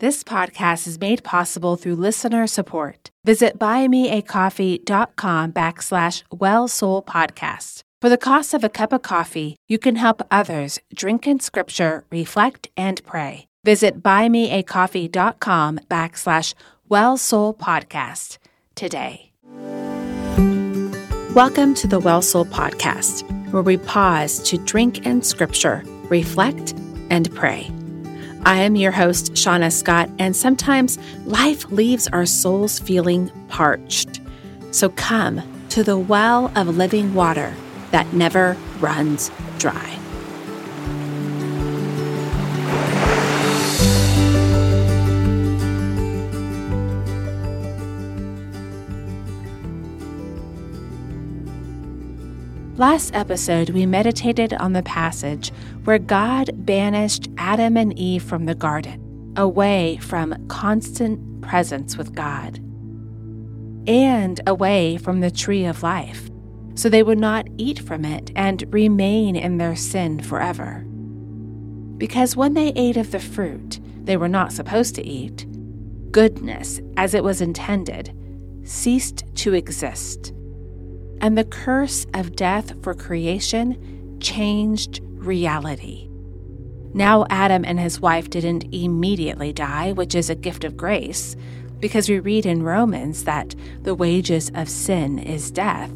This podcast is made possible through listener support. Visit buymeacoffee.com backslash well soul podcast. For the cost of a cup of coffee, you can help others drink in scripture, reflect, and pray. Visit buymeacoffee.com backslash well soul podcast today. Welcome to the Well Soul Podcast, where we pause to drink in scripture, reflect, and pray. I am your host, Seana Scott, and sometimes life leaves our souls feeling parched. So come to the well of living water that never runs dry. Last episode, we meditated on the passage where God banished Adam and Eve from the garden, away from constant presence with God, and away from the tree of life, so they would not eat from it and remain in their sin forever. Because when they ate of the fruit they were not supposed to eat, goodness, as it was intended, ceased to exist and the curse of death for creation changed reality. Now, Adam and his wife didn't immediately die, which is a gift of grace, because we read in Romans that the wages of sin is death.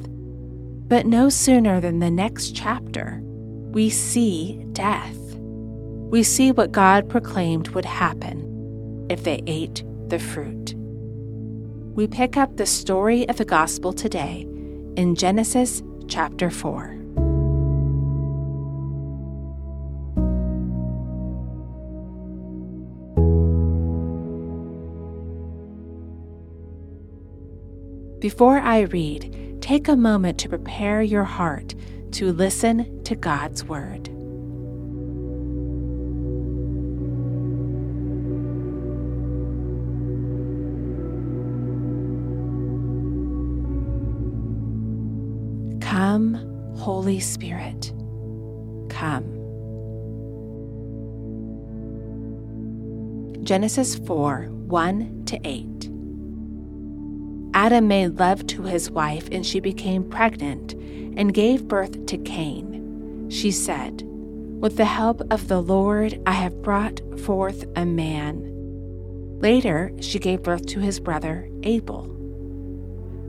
But no sooner than the next chapter, we see death. We see what God proclaimed would happen if they ate the fruit. We pick up the story of the gospel today in Genesis chapter 4. Before I read, take a moment to prepare your heart to listen to God's Word. Come, Holy Spirit, come. Genesis 4 1 to 8. Adam made love to his wife, and she became pregnant and gave birth to Cain. She said, With the help of the Lord, I have brought forth a man. Later, she gave birth to his brother Abel.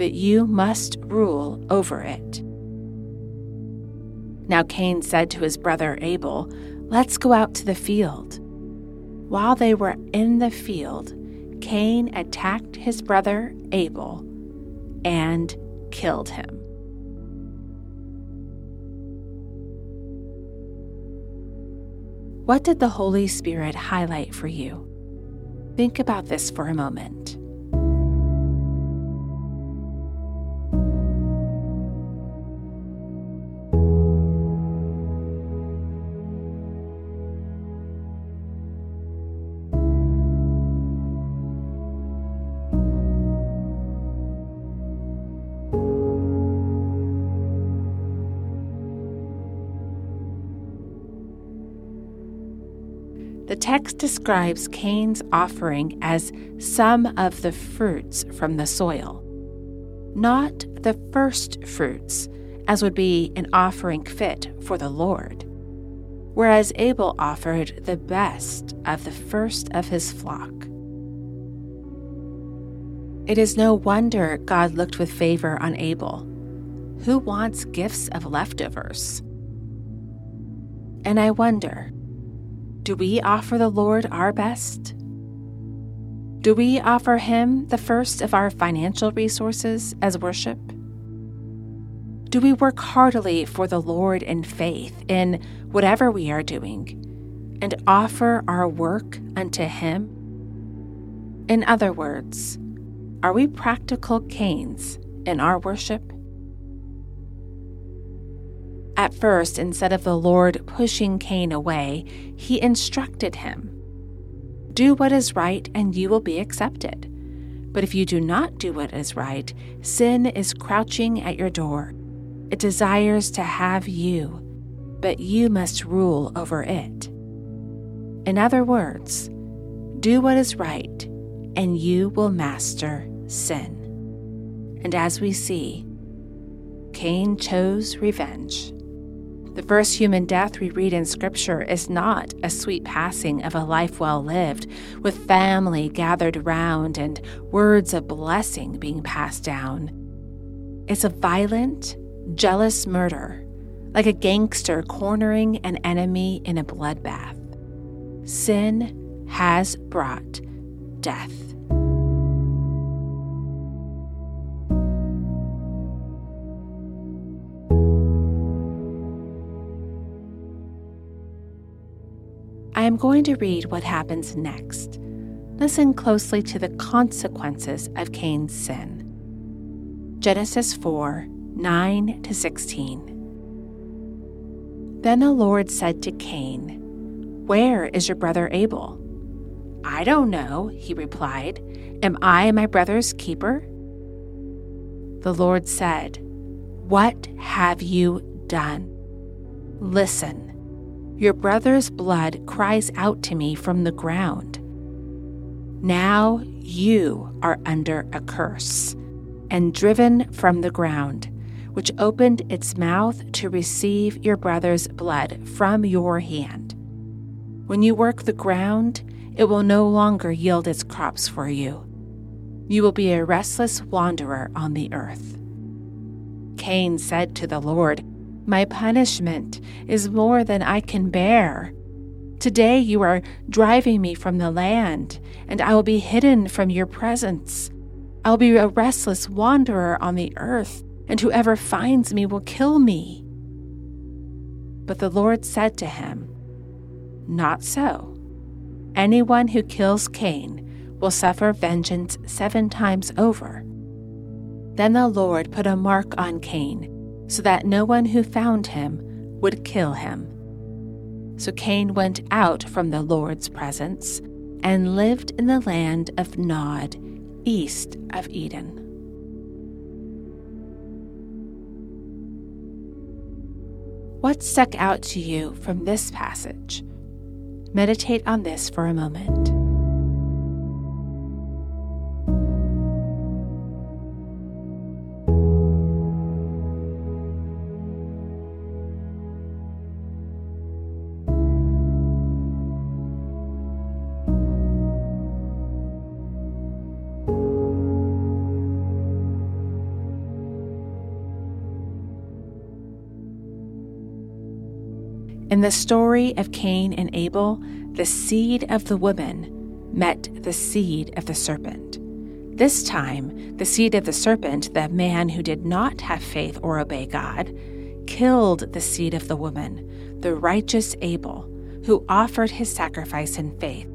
but you must rule over it. Now Cain said to his brother Abel, Let's go out to the field. While they were in the field, Cain attacked his brother Abel and killed him. What did the Holy Spirit highlight for you? Think about this for a moment. The text describes Cain's offering as some of the fruits from the soil, not the first fruits, as would be an offering fit for the Lord, whereas Abel offered the best of the first of his flock. It is no wonder God looked with favor on Abel. Who wants gifts of leftovers? And I wonder do we offer the Lord our best? Do we offer Him the first of our financial resources as worship? Do we work heartily for the Lord in faith in whatever we are doing and offer our work unto Him? In other words, are we practical Cains in our worship? At first, instead of the Lord pushing Cain away, he instructed him Do what is right, and you will be accepted. But if you do not do what is right, sin is crouching at your door. It desires to have you, but you must rule over it. In other words, do what is right, and you will master sin. And as we see, Cain chose revenge. The first human death we read in Scripture is not a sweet passing of a life well lived, with family gathered around and words of blessing being passed down. It's a violent, jealous murder, like a gangster cornering an enemy in a bloodbath. Sin has brought death. I am going to read what happens next. Listen closely to the consequences of Cain's sin. Genesis 4 9 to 16. Then the Lord said to Cain, Where is your brother Abel? I don't know, he replied. Am I my brother's keeper? The Lord said, What have you done? Listen your brother's blood cries out to me from the ground. Now you are under a curse and driven from the ground, which opened its mouth to receive your brother's blood from your hand. When you work the ground, it will no longer yield its crops for you. You will be a restless wanderer on the earth. Cain said to the Lord, my punishment is more than I can bear. Today you are driving me from the land, and I will be hidden from your presence. I'll be a restless wanderer on the earth, and whoever finds me will kill me. But the Lord said to him, Not so. Anyone who kills Cain will suffer vengeance seven times over. Then the Lord put a mark on Cain so that no one who found him would kill him. So Cain went out from the Lord's presence and lived in the land of Nod, east of Eden. What stuck out to you from this passage? Meditate on this for a moment. In the story of Cain and Abel, the seed of the woman met the seed of the serpent. This time, the seed of the serpent, the man who did not have faith or obey God, killed the seed of the woman, the righteous Abel, who offered his sacrifice in faith.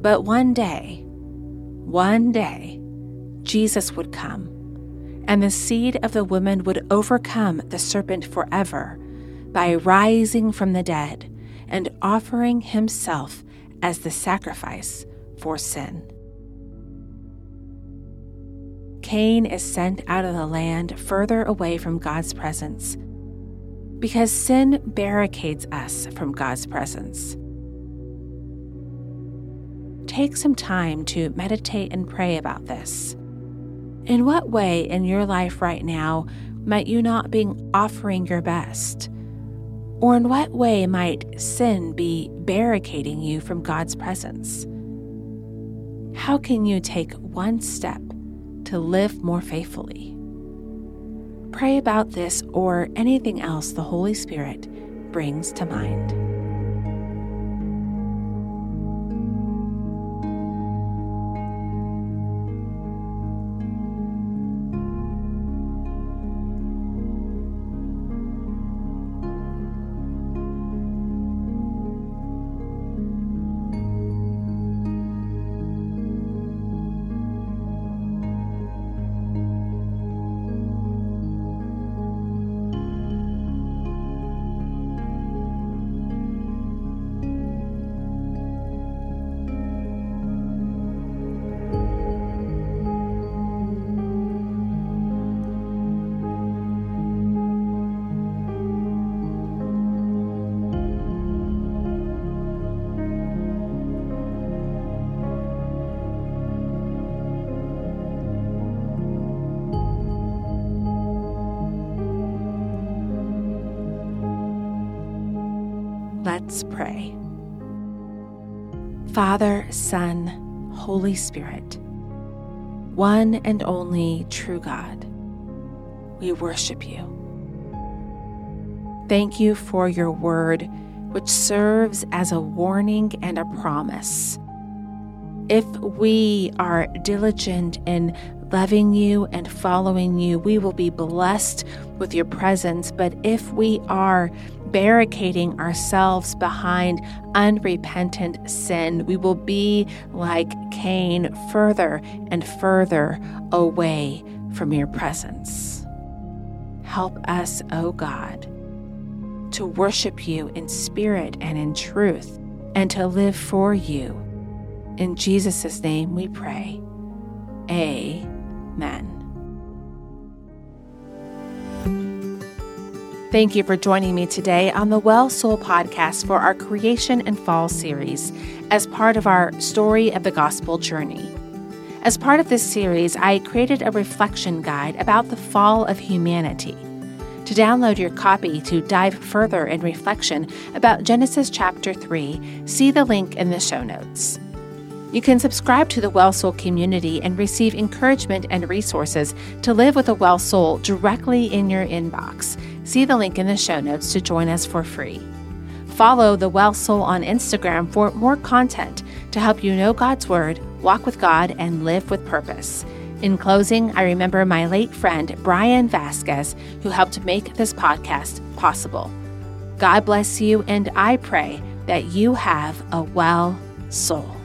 But one day, one day, Jesus would come and the seed of the woman would overcome the serpent forever by rising from the dead and offering himself as the sacrifice for sin. Cain is sent out of the land further away from God's presence because sin barricades us from God's presence. Take some time to meditate and pray about this. In what way in your life right now might you not be offering your best? Or in what way might sin be barricading you from God's presence? how can you take one step to live more faithfully? Pray about this or anything else the Holy Spirit brings to mind. Let's pray. Father, Son, Holy Spirit, one and only true God, we worship you. Thank you for your word, which serves as a warning and a promise. If we are diligent in loving you and following you, we will be blessed with your presence. But if we are barricading ourselves behind unrepentant sin, we will be like Cain, further and further away from your presence. Help us, O oh God, to worship you in spirit and in truth, and to live for you. In Jesus' name we pray. Amen. Thank you for joining me today on the Well Soul podcast for our Creation and Fall series as part of our Story of the Gospel journey. As part of this series, I created a reflection guide about the fall of humanity. To download your copy to dive further in reflection about Genesis chapter 3, see the link in the show notes. You can subscribe to the Well Soul community and receive encouragement and resources to live with a well soul directly in your inbox. See the link in the show notes to join us for free. Follow the Well Soul on Instagram for more content to help you know God's Word, walk with God, and live with purpose. In closing, I remember my late friend Brian Vasquez, who helped make this podcast possible. God bless you, and I pray that you have a well soul.